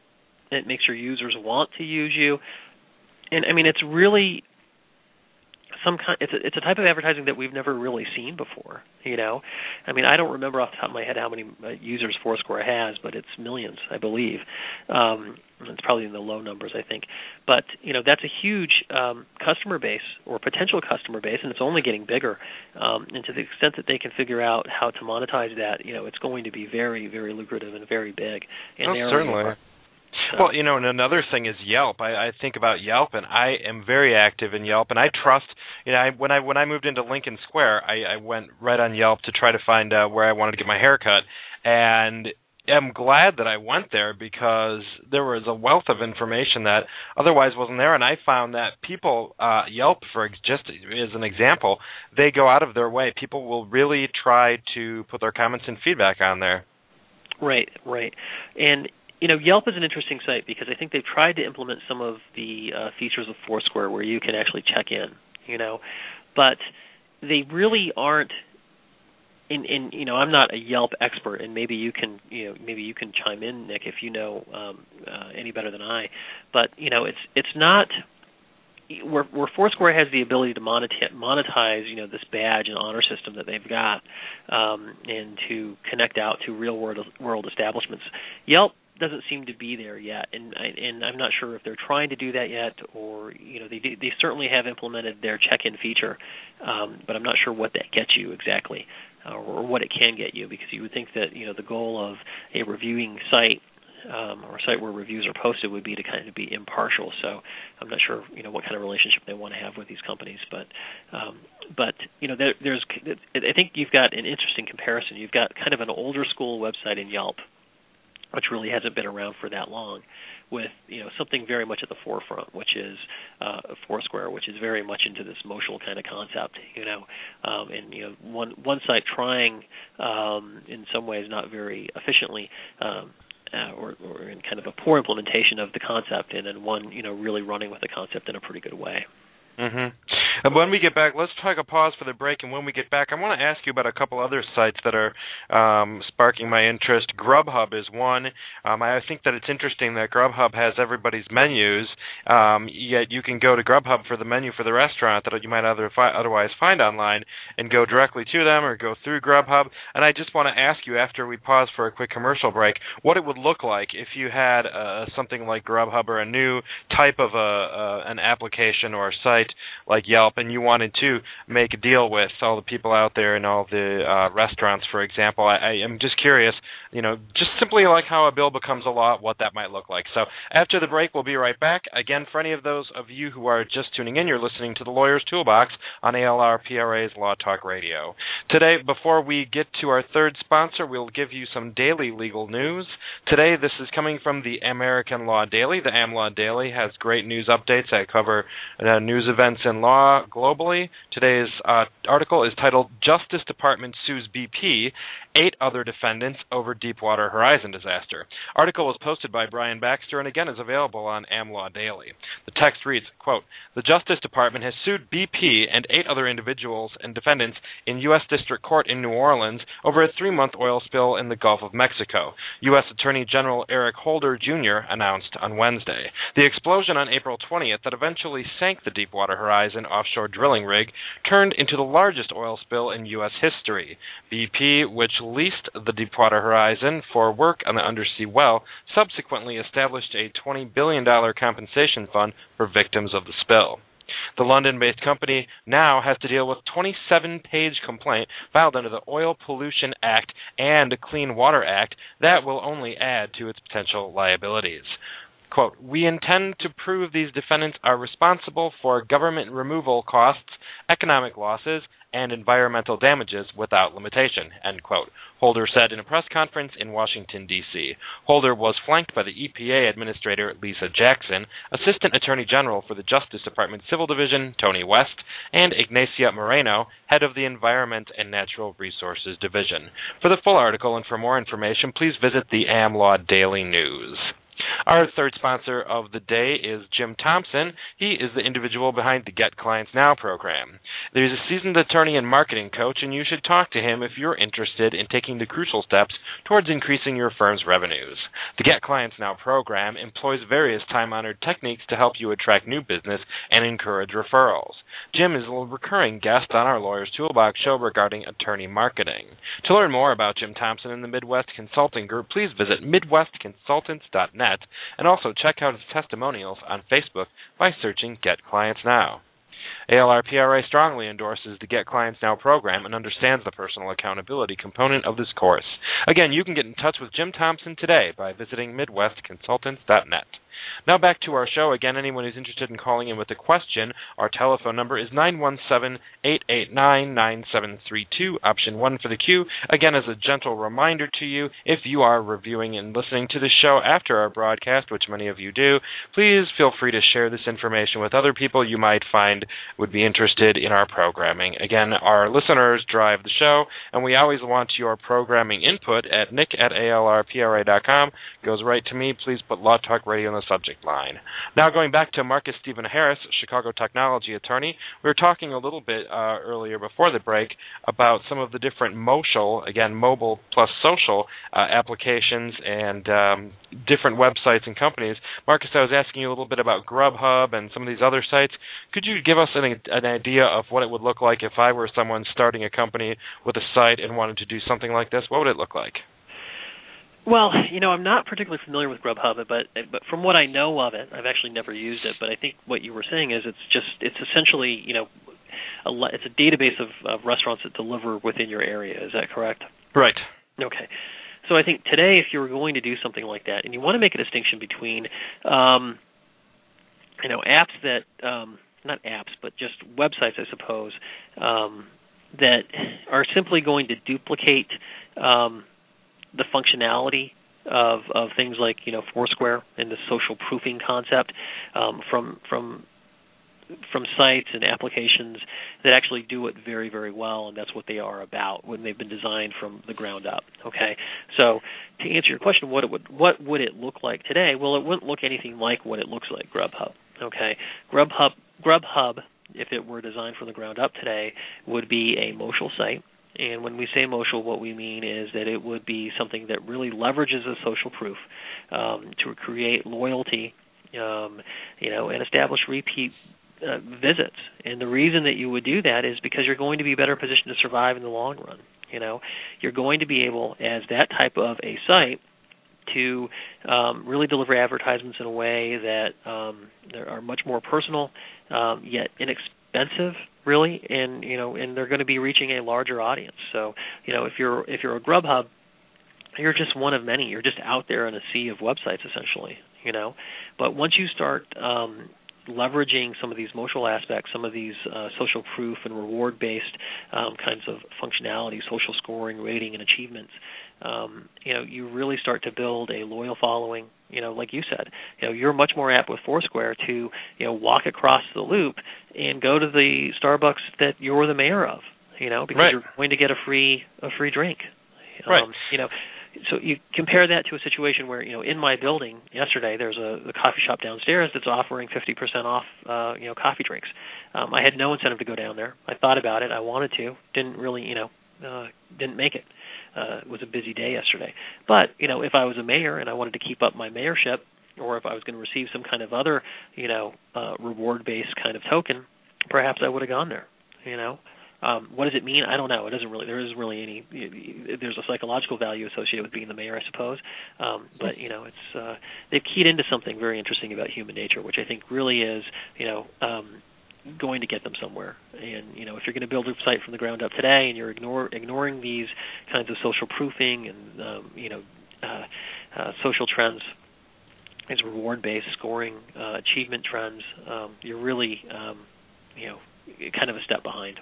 It makes your users want to use you and I mean it's really some kind it's a, it's a type of advertising that we've never really seen before you know? I mean i don't remember off the top of my head how many uh, users foursquare has but it's millions i believe. Um it's probably in the low numbers i think. But you know that's a huge um customer base or potential customer base and it's only getting bigger. Um and to the extent that they can figure out how to monetize that you know it's going to be very very lucrative and very big. And oh, certainly. so. Well, you know, and another thing is Yelp. I, I think about Yelp, and I am very active in Yelp, and I trust. You know, I, when I when I moved into Lincoln Square, I, I went right on Yelp to try to find uh, where I wanted to get my hair cut, and am glad that I went there because there was a wealth of information that otherwise wasn't there, and I found that people uh, Yelp, for just as an example, they go out of their way. People will really try to put their comments and feedback on there. Right, right, and you know, Yelp is an interesting site because I think they've tried to implement some of the uh, features of Foursquare where you can actually check in, you know, but they really aren't. In, in you know, I'm not a Yelp expert, and maybe you can you know maybe you can chime in, Nick, if you know um, uh, any better than I. But you know, it's it's not where, where Foursquare has the ability to monetize, monetize, you know, this badge and honor system that they've got, um, and to connect out to real world world establishments. Yelp doesn't seem to be there yet, and and I'm not sure if they're trying to do that yet, or you know they they certainly have implemented their check-in feature, um, but I'm not sure what that gets you exactly, uh, or what it can get you, because you would think that you know the goal of a reviewing site um, or a site where reviews are posted would be to kind of be impartial. So I'm not sure you know what kind of relationship they want to have with these companies, but um, but you know there, there's I think you've got an interesting comparison. You've got kind of an older school website in Yelp which really hasn't been around for that long, with you know something very much at the forefront, which is uh, Foursquare, which is very much into this motional kind of concept, you know, um, and you know one one site trying um, in some ways not very efficiently um, uh, or, or in kind of a poor implementation of the concept, and then one you know really running with the concept in a pretty good way. Mm-hmm. When we get back, let's take a pause for the break. And when we get back, I want to ask you about a couple other sites that are um, sparking my interest. Grubhub is one. Um, I think that it's interesting that Grubhub has everybody's menus, um, yet you can go to Grubhub for the menu for the restaurant that you might other fi- otherwise find online and go directly to them or go through Grubhub. And I just want to ask you, after we pause for a quick commercial break, what it would look like if you had uh, something like Grubhub or a new type of a, uh, an application or a site like Yelp, and you wanted to make a deal with all the people out there and all the uh, restaurants, for example, I, I am just curious, you know, just simply like how a bill becomes a law, what that might look like. So after the break, we'll be right back. Again, for any of those of you who are just tuning in, you're listening to the Lawyer's Toolbox on ALR PRA's Law Talk Radio. Today, before we get to our third sponsor, we'll give you some daily legal news. Today, this is coming from the American Law Daily. The AmLaw Daily has great news updates that cover uh, news events in law globally. Today's uh, article is titled Justice Department Sues BP, Eight Other Defendants Over Deepwater Horizon Disaster. Article was posted by Brian Baxter and again is available on AmLaw Daily. The text reads, quote, The Justice Department has sued BP and eight other individuals and defendants in U.S. District Court in New Orleans over a three-month oil spill in the Gulf of Mexico. U.S. Attorney General Eric Holder Jr. announced on Wednesday. The explosion on April 20th that eventually sank the Deepwater Horizon offshore drilling rig turned into the largest oil spill in U.S. history. BP, which leased the Deepwater Horizon for work on the undersea well, subsequently established a $20 billion compensation fund for victims of the spill. The London based company now has to deal with a 27 page complaint filed under the Oil Pollution Act and Clean Water Act that will only add to its potential liabilities. Quote, we intend to prove these defendants are responsible for government removal costs, economic losses, and environmental damages without limitation, end quote. Holder said in a press conference in Washington, D.C. Holder was flanked by the EPA Administrator Lisa Jackson, Assistant Attorney General for the Justice Department Civil Division Tony West, and Ignacia Moreno, Head of the Environment and Natural Resources Division. For the full article and for more information, please visit the AmLaw Daily News. Our third sponsor of the day is Jim Thompson. He is the individual behind the Get Clients Now program. There's a seasoned attorney and marketing coach, and you should talk to him if you're interested in taking the crucial steps towards increasing your firm's revenues. The Get Clients Now program employs various time honored techniques to help you attract new business and encourage referrals. Jim is a recurring guest on our Lawyers Toolbox show regarding attorney marketing. To learn more about Jim Thompson and the Midwest Consulting Group, please visit MidwestConsultants.net and also check out his testimonials on Facebook by searching Get Clients Now. ALRPRA strongly endorses the Get Clients Now program and understands the personal accountability component of this course. Again, you can get in touch with Jim Thompson today by visiting MidwestConsultants.net. Now back to our show. Again, anyone who's interested in calling in with a question, our telephone number is 917-889-9732, option 1 for the queue. Again, as a gentle reminder to you, if you are reviewing and listening to the show after our broadcast, which many of you do, please feel free to share this information with other people you might find would be interested in our programming. Again, our listeners drive the show, and we always want your programming input at nick at alrpra.com. Goes right to me. Please put Law Talk Radio in the subject line. Now, going back to Marcus Stephen Harris, Chicago technology attorney, we were talking a little bit uh, earlier before the break about some of the different mobile, again, mobile plus social uh, applications and um, different websites and companies. Marcus, I was asking you a little bit about Grubhub and some of these other sites. Could you give us an, an idea of what it would look like if I were someone starting a company with a site and wanted to do something like this? What would it look like? Well, you know, I'm not particularly familiar with Grubhub, but but from what I know of it, I've actually never used it. But I think what you were saying is it's just it's essentially you know a, it's a database of, of restaurants that deliver within your area. Is that correct? Right. Okay. So I think today, if you were going to do something like that, and you want to make a distinction between, um, you know, apps that um, not apps, but just websites, I suppose, um, that are simply going to duplicate um, the functionality of of things like you know Foursquare and the social proofing concept um, from from from sites and applications that actually do it very very well, and that's what they are about when they've been designed from the ground up. Okay, so to answer your question, what would what would it look like today? Well, it wouldn't look anything like what it looks like Grubhub. Okay, Grubhub Grubhub, if it were designed from the ground up today, would be a Moshel site. And when we say Moshel, what we mean is that it would be something that really leverages a social proof um, to create loyalty, um, you know, and establish repeat uh, visits. And the reason that you would do that is because you're going to be better positioned to survive in the long run. You know, you're going to be able, as that type of a site, to um, really deliver advertisements in a way that um, are much more personal, um, yet inexpensive, really, and you know, and they're going to be reaching a larger audience. So, you know, if you're if you're a Grubhub, you're just one of many. You're just out there in a sea of websites, essentially. You know, but once you start um, leveraging some of these Moshel aspects, some of these uh, social proof and reward based um, kinds of functionality, social scoring, rating, and achievements, um, you know, you really start to build a loyal following. You know, like you said, you know, you're much more apt with Foursquare to, you know, walk across the loop and go to the Starbucks that you're the mayor of. You know, because right. you're going to get a free a free drink. Right. Um, you know, so you compare that to a situation where you know in my building yesterday there's a the coffee shop downstairs that's offering 50% off uh you know coffee drinks. Um i had no incentive to go down there. I thought about it. I wanted to. Didn't really you know uh didn't make it. Uh it was a busy day yesterday. But you know if i was a mayor and i wanted to keep up my mayorship or if i was going to receive some kind of other you know uh reward based kind of token perhaps i would have gone there you know um, what does it mean? I don't know. It doesn't really. There isn't really any. There's a psychological value associated with being the mayor, I suppose. Um, but you know, it's uh, they've keyed into something very interesting about human nature, which I think really is, you know, um, going to get them somewhere. And you know, if you're going to build a site from the ground up today, and you're ignore, ignoring these kinds of social proofing and um, you know, uh, uh, social trends, these reward-based scoring, uh, achievement trends, um, you're really, um, you know, kind of a step behind.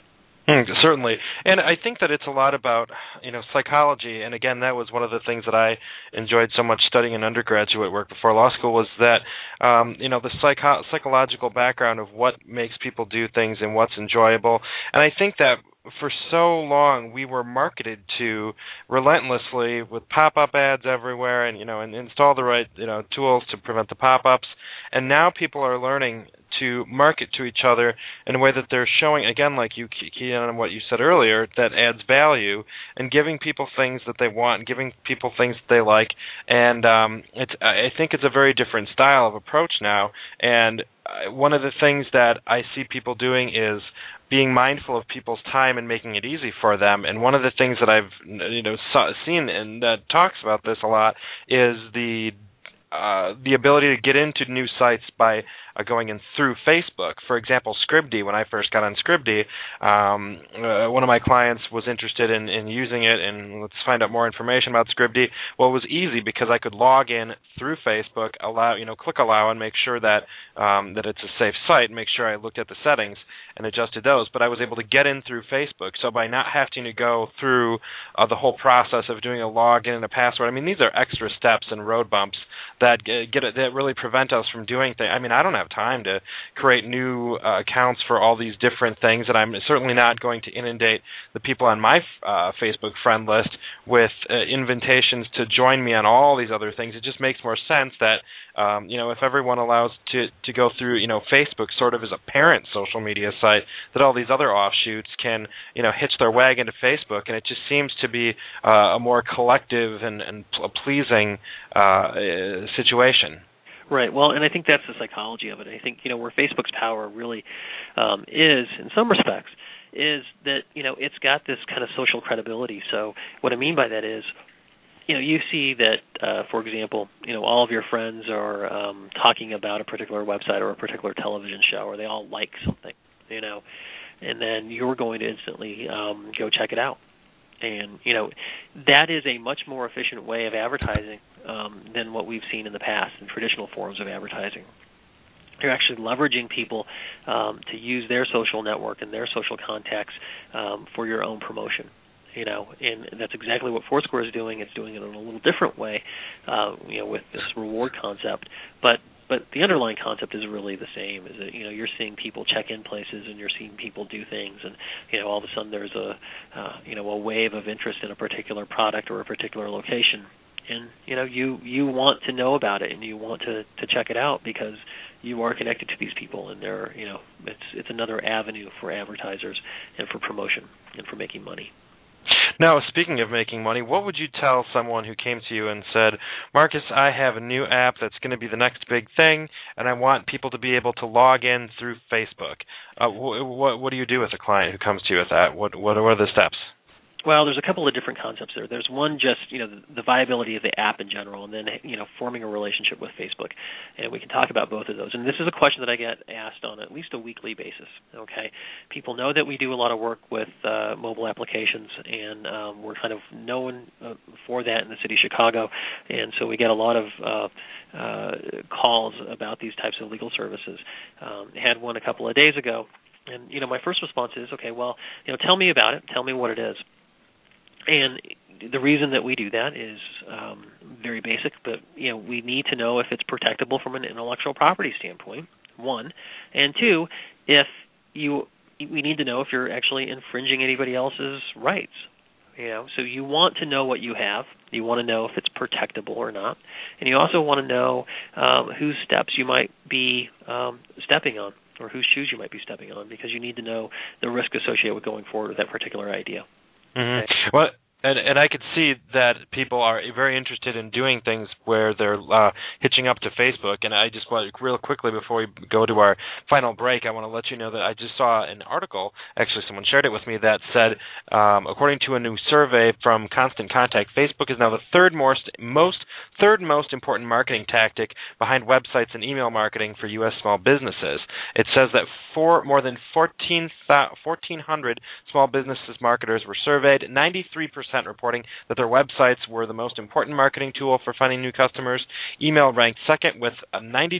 Mm, certainly, and I think that it's a lot about you know psychology. And again, that was one of the things that I enjoyed so much studying in undergraduate work before law school was that um, you know the psycho- psychological background of what makes people do things and what's enjoyable. And I think that for so long we were marketed to relentlessly with pop-up ads everywhere and you know and install the right you know tools to prevent the pop-ups and now people are learning to market to each other in a way that they're showing again like you key on what you said earlier that adds value and giving people things that they want giving people things that they like and um it's i think it's a very different style of approach now and uh, one of the things that i see people doing is being mindful of people's time and making it easy for them. And one of the things that I've you know saw, seen and that talks about this a lot is the uh, the ability to get into new sites by uh, going in through Facebook. For example, Scribd. When I first got on Scribd, um, uh, one of my clients was interested in, in using it, and let's find out more information about Scribd. Well, it was easy because I could log in through Facebook, allow you know, click allow, and make sure that um, that it's a safe site. Make sure I looked at the settings and adjusted those. But I was able to get in through Facebook. So by not having to go through uh, the whole process of doing a login and a password, I mean these are extra steps and road bumps that get that really prevent us from doing things. I mean I don't have time to create new uh, accounts for all these different things, and I'm certainly not going to inundate the people on my uh, Facebook friend list with uh, invitations to join me on all these other things. It just makes more sense that um, you know if everyone allows to to go through you know Facebook sort of as a parent social media site, that all these other offshoots can you know hitch their wagon to Facebook, and it just seems to be uh, a more collective and, and pleasing uh, situation. Right. Well, and I think that's the psychology of it. I think you know where Facebook's power really um, is, in some respects, is that you know it's got this kind of social credibility. So what I mean by that is, you know, you see that, uh, for example, you know, all of your friends are um, talking about a particular website or a particular television show, or they all like something, you know, and then you're going to instantly um, go check it out and you know that is a much more efficient way of advertising um, than what we've seen in the past in traditional forms of advertising. You're actually leveraging people um, to use their social network and their social contacts um, for your own promotion. You know, and that's exactly what Foursquare is doing. It's doing it in a little different way, uh, you know, with this reward concept. But but the underlying concept is really the same. Is that you know you're seeing people check in places and you're seeing people do things, and you know all of a sudden there's a uh, you know a wave of interest in a particular product or a particular location, and you know you you want to know about it and you want to to check it out because you are connected to these people and they're you know it's it's another avenue for advertisers and for promotion and for making money. Now, speaking of making money, what would you tell someone who came to you and said, "Marcus, I have a new app that's going to be the next big thing, and I want people to be able to log in through Facebook." Uh, wh- what what do you do with a client who comes to you with that? What what are the steps? Well, there's a couple of different concepts there. There's one just you know the, the, viability of the app in general, and then you know forming a relationship with Facebook, and we can talk about both of those. And this is a question that I get asked on at least a weekly basis. Okay, people know that we do a lot of work with uh, mobile applications, and um, we're kind of known uh, for that in the city of Chicago, and so we get a lot of uh, uh calls about these types of legal services. Um, had one a couple of days ago. And you know, my first response is, okay, well, you know, tell me about it. Tell me what it is. And the reason that we do that is um, very basic, but you know we need to know if it's protectable from an intellectual property standpoint. One, and two, if you we need to know if you're actually infringing anybody else's rights. You know, so you want to know what you have. You want to know if it's protectable or not, and you also want to know um, whose steps you might be um, stepping on, or whose shoes you might be stepping on, because you need to know the risk associated with going forward with that particular idea. Mm-hmm. Well, and and I could see that people are very interested in doing things where they're uh, hitching up to Facebook. And I just want to real quickly before we go to our final break, I want to let you know that I just saw an article. Actually, someone shared it with me that said, um, according to a new survey from Constant Contact, Facebook is now the third most most third most important marketing tactic behind websites and email marketing for U.S. small businesses. It says that for more than 14, 1,400 small businesses marketers were surveyed. 93% reporting that their websites were the most important marketing tool for finding new customers. Email ranked second with 92%,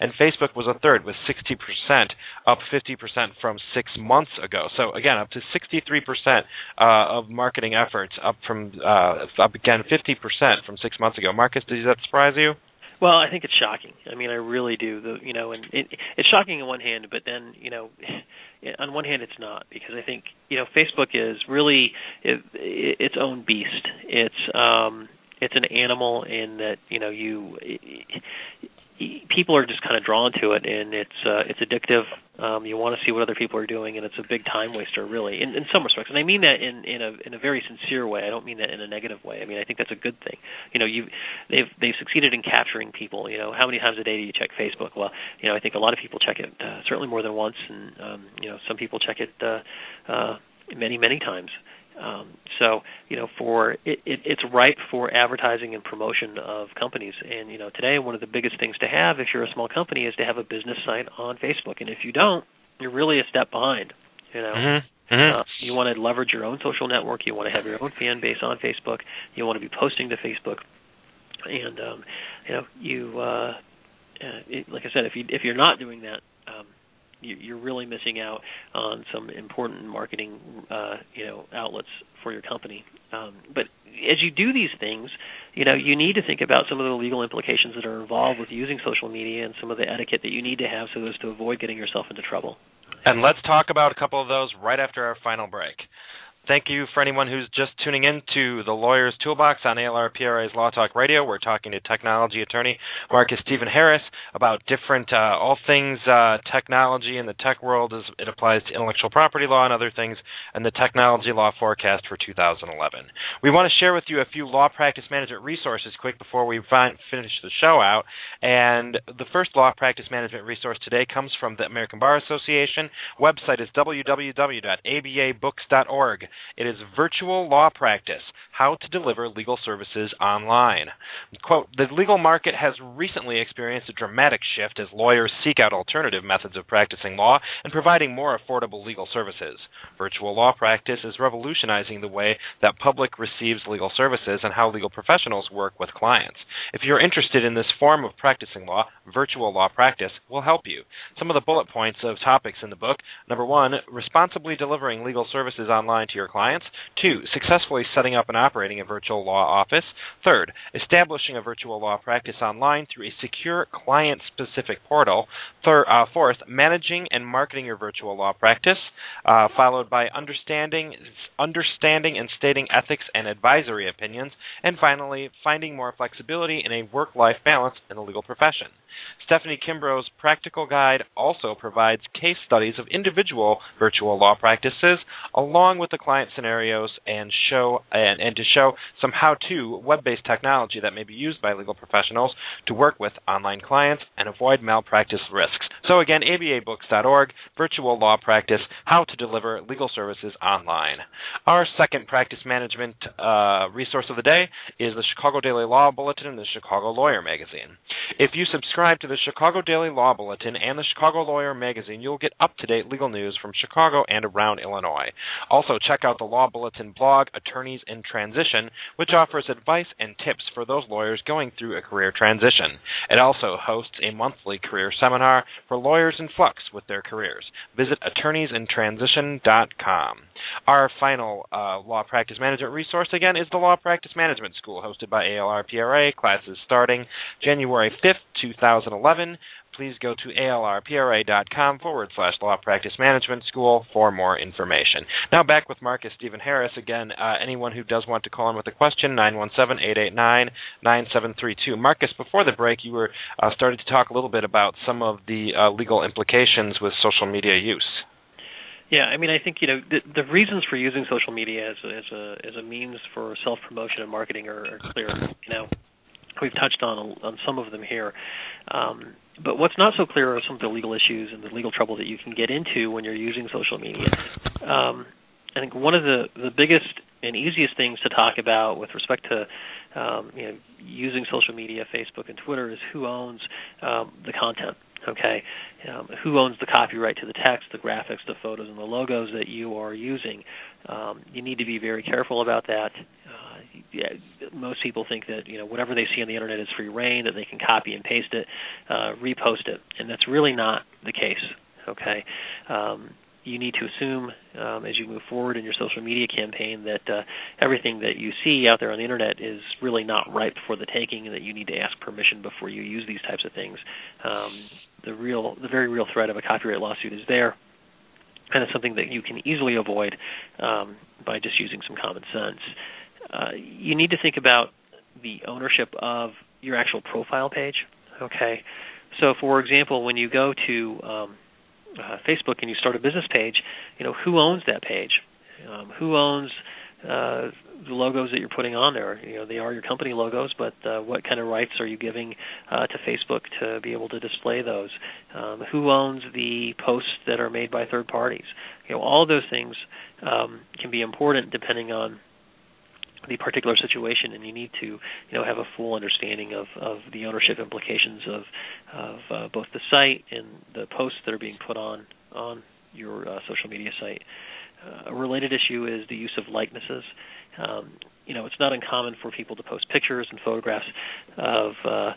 and Facebook was a third with 60%, up 50% from six months ago. So again, up to 63% uh, of marketing efforts, up from uh, up again 50% from six months ago. Marcus, does that surprise you? Well, I think it's shocking. I mean, I really do. The you know, and it, it's shocking on one hand, but then you know, on one hand, it's not because I think you know, Facebook is really it, it, its own beast. It's um, it's an animal in that you know you people are just kind of drawn to it, and it's uh, it's addictive. Um, you want to see what other people are doing, and it's a big time waster, really, in, in some respects. And I mean that in in a in a very sincere way. I don't mean that in a negative way. I mean I think that's a good thing. You know, you they've they've succeeded in capturing people. You know, how many times a day do you check Facebook? Well, you know, I think a lot of people check it uh, certainly more than once, and um, you know, some people check it uh, uh, many many times. Um, so you know, for it, it, it's ripe for advertising and promotion of companies. And you know, today one of the biggest things to have if you're a small company is to have a business site on Facebook. And if you don't, you're really a step behind. You know. Mm-hmm. Mm-hmm. Uh, you want to leverage your own social network. You want to have your own fan base on Facebook. You want to be posting to Facebook, and um, you know you. Uh, uh, it, like I said, if you if you're not doing that, um, you're really missing out on some important marketing, uh, you know, outlets for your company. Um, but as you do these things, you know, you need to think about some of the legal implications that are involved with using social media and some of the etiquette that you need to have so as to avoid getting yourself into trouble. And let's talk about a couple of those right after our final break. Thank you for anyone who's just tuning in to the Lawyer's Toolbox on ALRPRA's Law Talk Radio. We're talking to technology attorney Marcus Stephen Harris about different, uh, all things uh, technology in the tech world as it applies to intellectual property law and other things, and the technology law forecast for 2011. We want to share with you a few law practice management resources quick before we fin- finish the show out. And the first law practice management resource today comes from the American Bar Association. Website is www.ababooks.org. It is virtual law practice, how to deliver legal services online. Quote, the legal market has recently experienced a dramatic shift as lawyers seek out alternative methods of practicing law and providing more affordable legal services. Virtual law practice is revolutionizing the way that public receives legal services and how legal professionals work with clients. If you're interested in this form of practicing law, virtual law practice will help you. Some of the bullet points of topics in the book. Number one, responsibly delivering legal services online to your your clients. Two, successfully setting up and operating a virtual law office. Third, establishing a virtual law practice online through a secure client specific portal. Third, uh, fourth, managing and marketing your virtual law practice. Uh, followed by understanding, understanding and stating ethics and advisory opinions. And finally, finding more flexibility in a work life balance in the legal profession. Stephanie Kimbro's practical guide also provides case studies of individual virtual law practices along with the client scenarios and show and, and to show some how-to web-based technology that may be used by legal professionals to work with online clients and avoid malpractice risks. So again, ababooks.org, virtual law practice, how to deliver legal services online. Our second practice management uh, resource of the day is the Chicago Daily Law Bulletin and the Chicago Lawyer magazine. If you subscribe to the Chicago Daily Law Bulletin and the Chicago Lawyer magazine, you'll get up to date legal news from Chicago and around Illinois. Also, check out the Law Bulletin blog, Attorneys in Transition, which offers advice and tips for those lawyers going through a career transition. It also hosts a monthly career seminar for lawyers in flux with their careers. Visit attorneysintransition.com. Our final uh, law practice management resource, again, is the Law Practice Management School, hosted by ALR PRA. Classes starting January 5th, 2011. Please go to alrpra.com forward slash law practice management school for more information. Now back with Marcus Stephen Harris. Again, uh, anyone who does want to call in with a question, 917-889-9732. Marcus, before the break, you were uh, starting to talk a little bit about some of the uh, legal implications with social media use. Yeah, I mean, I think you know the, the reasons for using social media as a, as a as a means for self promotion and marketing are, are clear. You know, we've touched on on some of them here, um, but what's not so clear are some of the legal issues and the legal trouble that you can get into when you're using social media. Um, I think one of the the biggest and easiest things to talk about with respect to um, you know using social media, Facebook and Twitter, is who owns um, the content okay um, who owns the copyright to the text the graphics the photos and the logos that you are using? Um, you need to be very careful about that. Uh, yeah, most people think that you know whatever they see on the internet is free rein that they can copy and paste it uh, repost it and that's really not the case okay? Um, you need to assume um, as you move forward in your social media campaign that uh, everything that you see out there on the internet is really not ripe for the taking, and that you need to ask permission before you use these types of things. Um, the real, the very real threat of a copyright lawsuit is there, and it's something that you can easily avoid um, by just using some common sense. Uh, you need to think about the ownership of your actual profile page. Okay, so for example, when you go to um, uh, Facebook and you start a business page, you know who owns that page, um, who owns uh, the logos that you're putting on there. You know they are your company logos, but uh, what kind of rights are you giving uh, to Facebook to be able to display those? Um, who owns the posts that are made by third parties? You know all those things um, can be important depending on the particular situation, and you need to, you know, have a full understanding of, of the ownership implications of of uh, both the site and the posts that are being put on on your uh, social media site. Uh, a related issue is the use of likenesses. Um, you know, it's not uncommon for people to post pictures and photographs of uh, uh,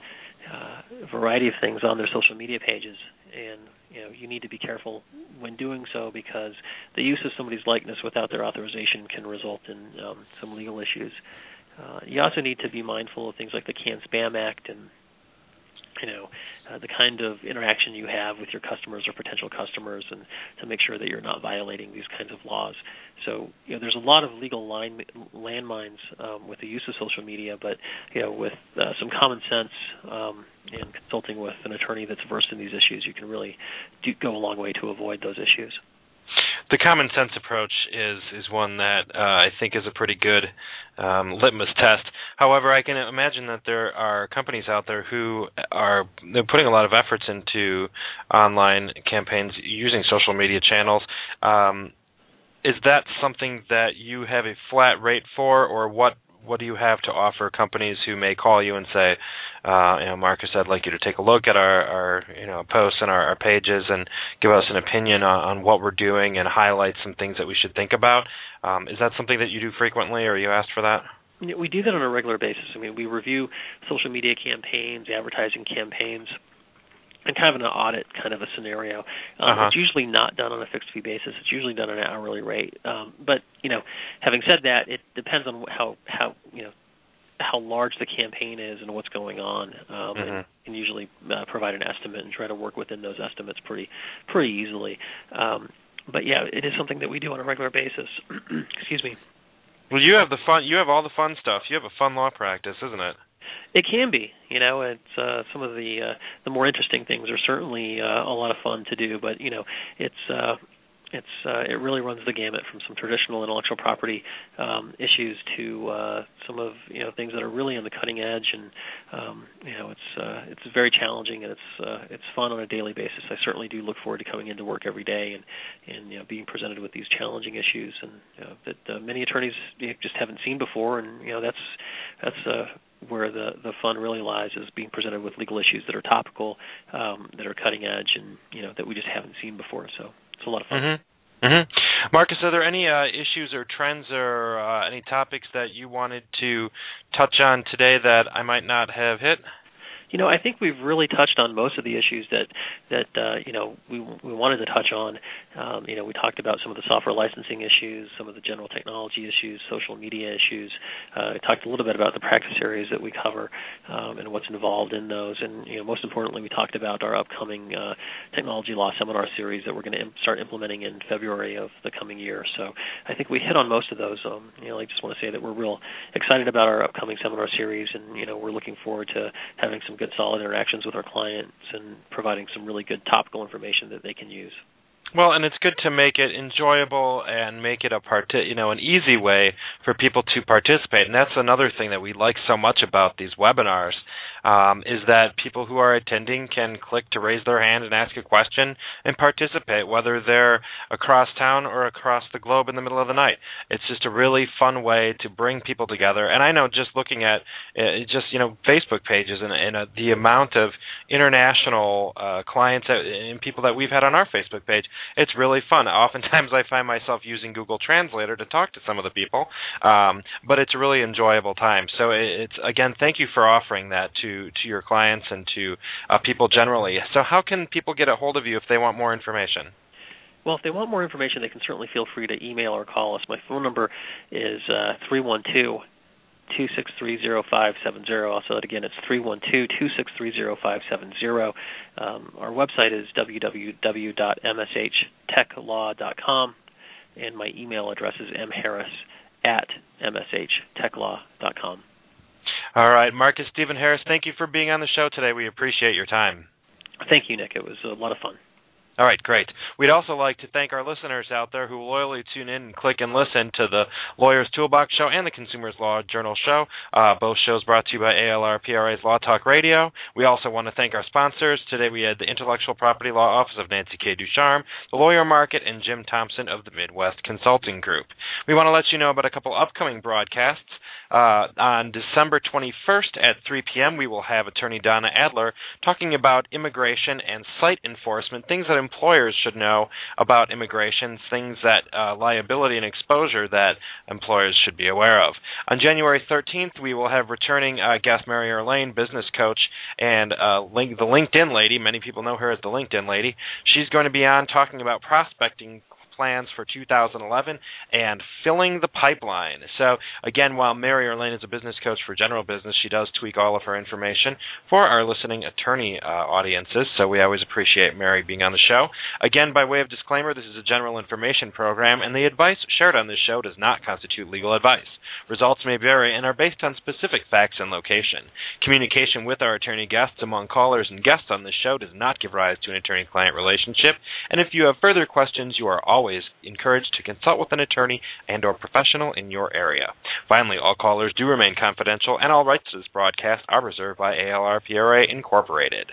a variety of things on their social media pages, and you know you need to be careful when doing so because the use of somebody's likeness without their authorization can result in um, some legal issues. Uh, you also need to be mindful of things like the CAN-SPAM Act and you know uh, the kind of interaction you have with your customers or potential customers and to make sure that you're not violating these kinds of laws. So you know there's a lot of legal line landmines um, with the use of social media but you know with uh, some common sense um, and consulting with an attorney that's versed in these issues you can really do, go a long way to avoid those issues the common sense approach is is one that uh, I think is a pretty good um, litmus test. However, I can imagine that there are companies out there who are they're putting a lot of efforts into online campaigns using social media channels. Um, is that something that you have a flat rate for, or what what do you have to offer companies who may call you and say, uh, you know, Marcus, I'd like you to take a look at our, our you know posts and our, our pages and give us an opinion on, on what we're doing and highlight some things that we should think about. Um, is that something that you do frequently, or you asked for that? We do that on a regular basis. I mean, we review social media campaigns, advertising campaigns, and kind of an audit kind of a scenario. Um, Uh-huh. It's usually not done on a fixed fee basis. It's usually done on an hourly rate. Um, but you know, having said that, it depends on how how you know how large the campaign is and what's going on. Um, Mhm. and can usually uh, provide an estimate and try to work within those estimates pretty pretty easily. Um, but yeah, it is something that we do on a regular basis. Excuse me. Well, you have the fun. You have all the fun stuff. You have a fun law practice, isn't it? It can be, you know, it's uh some of the uh the more interesting things are certainly uh, a lot of fun to do, but you know, it's uh it's uh it really runs the gamut from some traditional intellectual property um issues to uh some of, you know, things that are really on the cutting edge and um you know, it's uh it's very challenging and it's uh it's fun on a daily basis. I certainly do look forward to coming into work every day and and you know, being presented with these challenging issues and you know, that uh, many attorneys you know, just haven't seen before and you know, that's that's uh where the the fun really lies is being presented with legal issues that are topical, um, that are cutting edge, and you know that we just haven't seen before. So it's a lot of fun. Mm-hmm. Mm-hmm. Marcus, are there any uh, issues or trends or uh, any topics that you wanted to touch on today that I might not have hit? You know, I think we've really touched on most of the issues that that uh, you know we we wanted to touch on. Um, you know, we talked about some of the software licensing issues, some of the general technology issues, social media issues. Uh, we talked a little bit about the practice areas that we cover um, and what's involved in those. And you know, most importantly, we talked about our upcoming uh, technology law seminar series that we're going to imp- start implementing in February of the coming year. So I think we hit on most of those. Um, you know, I just want to say that we're real excited about our upcoming seminar series, and you know, we're looking forward to having some good solid interactions with our clients and providing some really good topical information that they can use. Well, and it's good to make it enjoyable and make it a part, you know, an easy way for people to participate. And that's another thing that we like so much about these webinars um, is that people who are attending can click to raise their hand and ask a question and participate, whether they're across town or across the globe in the middle of the night. It's just a really fun way to bring people together. And I know just looking at uh, just you know Facebook pages and, and uh, the amount of international uh, clients and people that we've had on our Facebook page, it's really fun. Oftentimes, I find myself using Google Translator to talk to some of the people, um, but it's a really enjoyable time. So it's again, thank you for offering that to to your clients and to uh, people generally. So how can people get a hold of you if they want more information? Well, if they want more information, they can certainly feel free to email or call us. My phone number is uh, three one two two six three zero five seven zero. I'll say it again. It's three one two two six three zero five seven zero. Um, our website is www.mshtechlaw.com, and my email address is mharris at mshtechlaw.com. All right, Marcus Stephen Harris, thank you for being on the show today. We appreciate your time. Thank you, Nick. It was a lot of fun. All right, great. We'd also like to thank our listeners out there who loyally tune in and click and listen to the Lawyer's Toolbox Show and the Consumers Law Journal Show. Uh, both shows brought to you by ALR PRA's Law Talk Radio. We also want to thank our sponsors. Today we had the Intellectual Property Law Office of Nancy K. Ducharme, the Lawyer Market, and Jim Thompson of the Midwest Consulting Group. We want to let you know about a couple upcoming broadcasts. Uh, on December 21st at 3 p.m., we will have attorney Donna Adler talking about immigration and site enforcement, things that employers should know about immigration, things that uh, liability and exposure that employers should be aware of. On January 13th, we will have returning uh, guest Mary Erlane, business coach, and uh, link, the LinkedIn lady. Many people know her as the LinkedIn lady. She's going to be on talking about prospecting plans for 2011 and filling the pipeline. So, again, while Mary Erlane is a business coach for general business, she does tweak all of her information for our listening attorney uh, audiences. So, we always appreciate Mary being on the show. Again, by way of disclaimer, this is a general information program, and the advice shared on this show does not constitute legal advice. Results may vary and are based on specific facts and location. Communication with our attorney guests among callers and guests on this show does not give rise to an attorney client relationship, and if you have further questions, you are always encouraged to consult with an attorney and or professional in your area. Finally, all callers do remain confidential and all rights to this broadcast are reserved by ALR PRA Incorporated.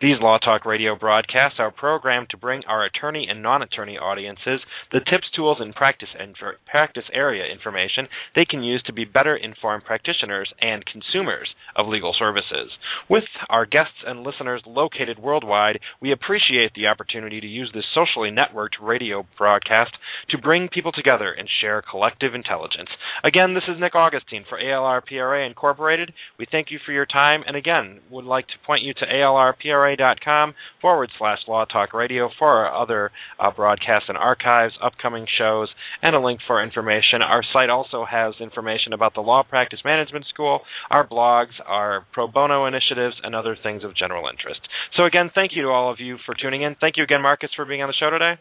These Law Talk Radio broadcasts are programmed to bring our attorney and non-attorney audiences the tips, tools, and practice and practice area information they can use to be better informed practitioners and consumers of legal services. With our guests and listeners located worldwide, we appreciate the opportunity to use this socially networked radio broadcast to bring people together and share collective intelligence. Again, this is Nick Augustine for ALR PRA Incorporated. We thank you for your time and again would like to point you to ALR npra.com forward slash Law Talk Radio for our other uh, broadcasts and archives, upcoming shows, and a link for information. Our site also has information about the Law Practice Management School, our blogs, our pro bono initiatives, and other things of general interest. So, again, thank you to all of you for tuning in. Thank you again, Marcus, for being on the show today.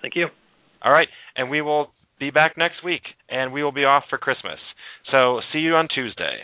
Thank you. All right, and we will be back next week, and we will be off for Christmas. So, see you on Tuesday.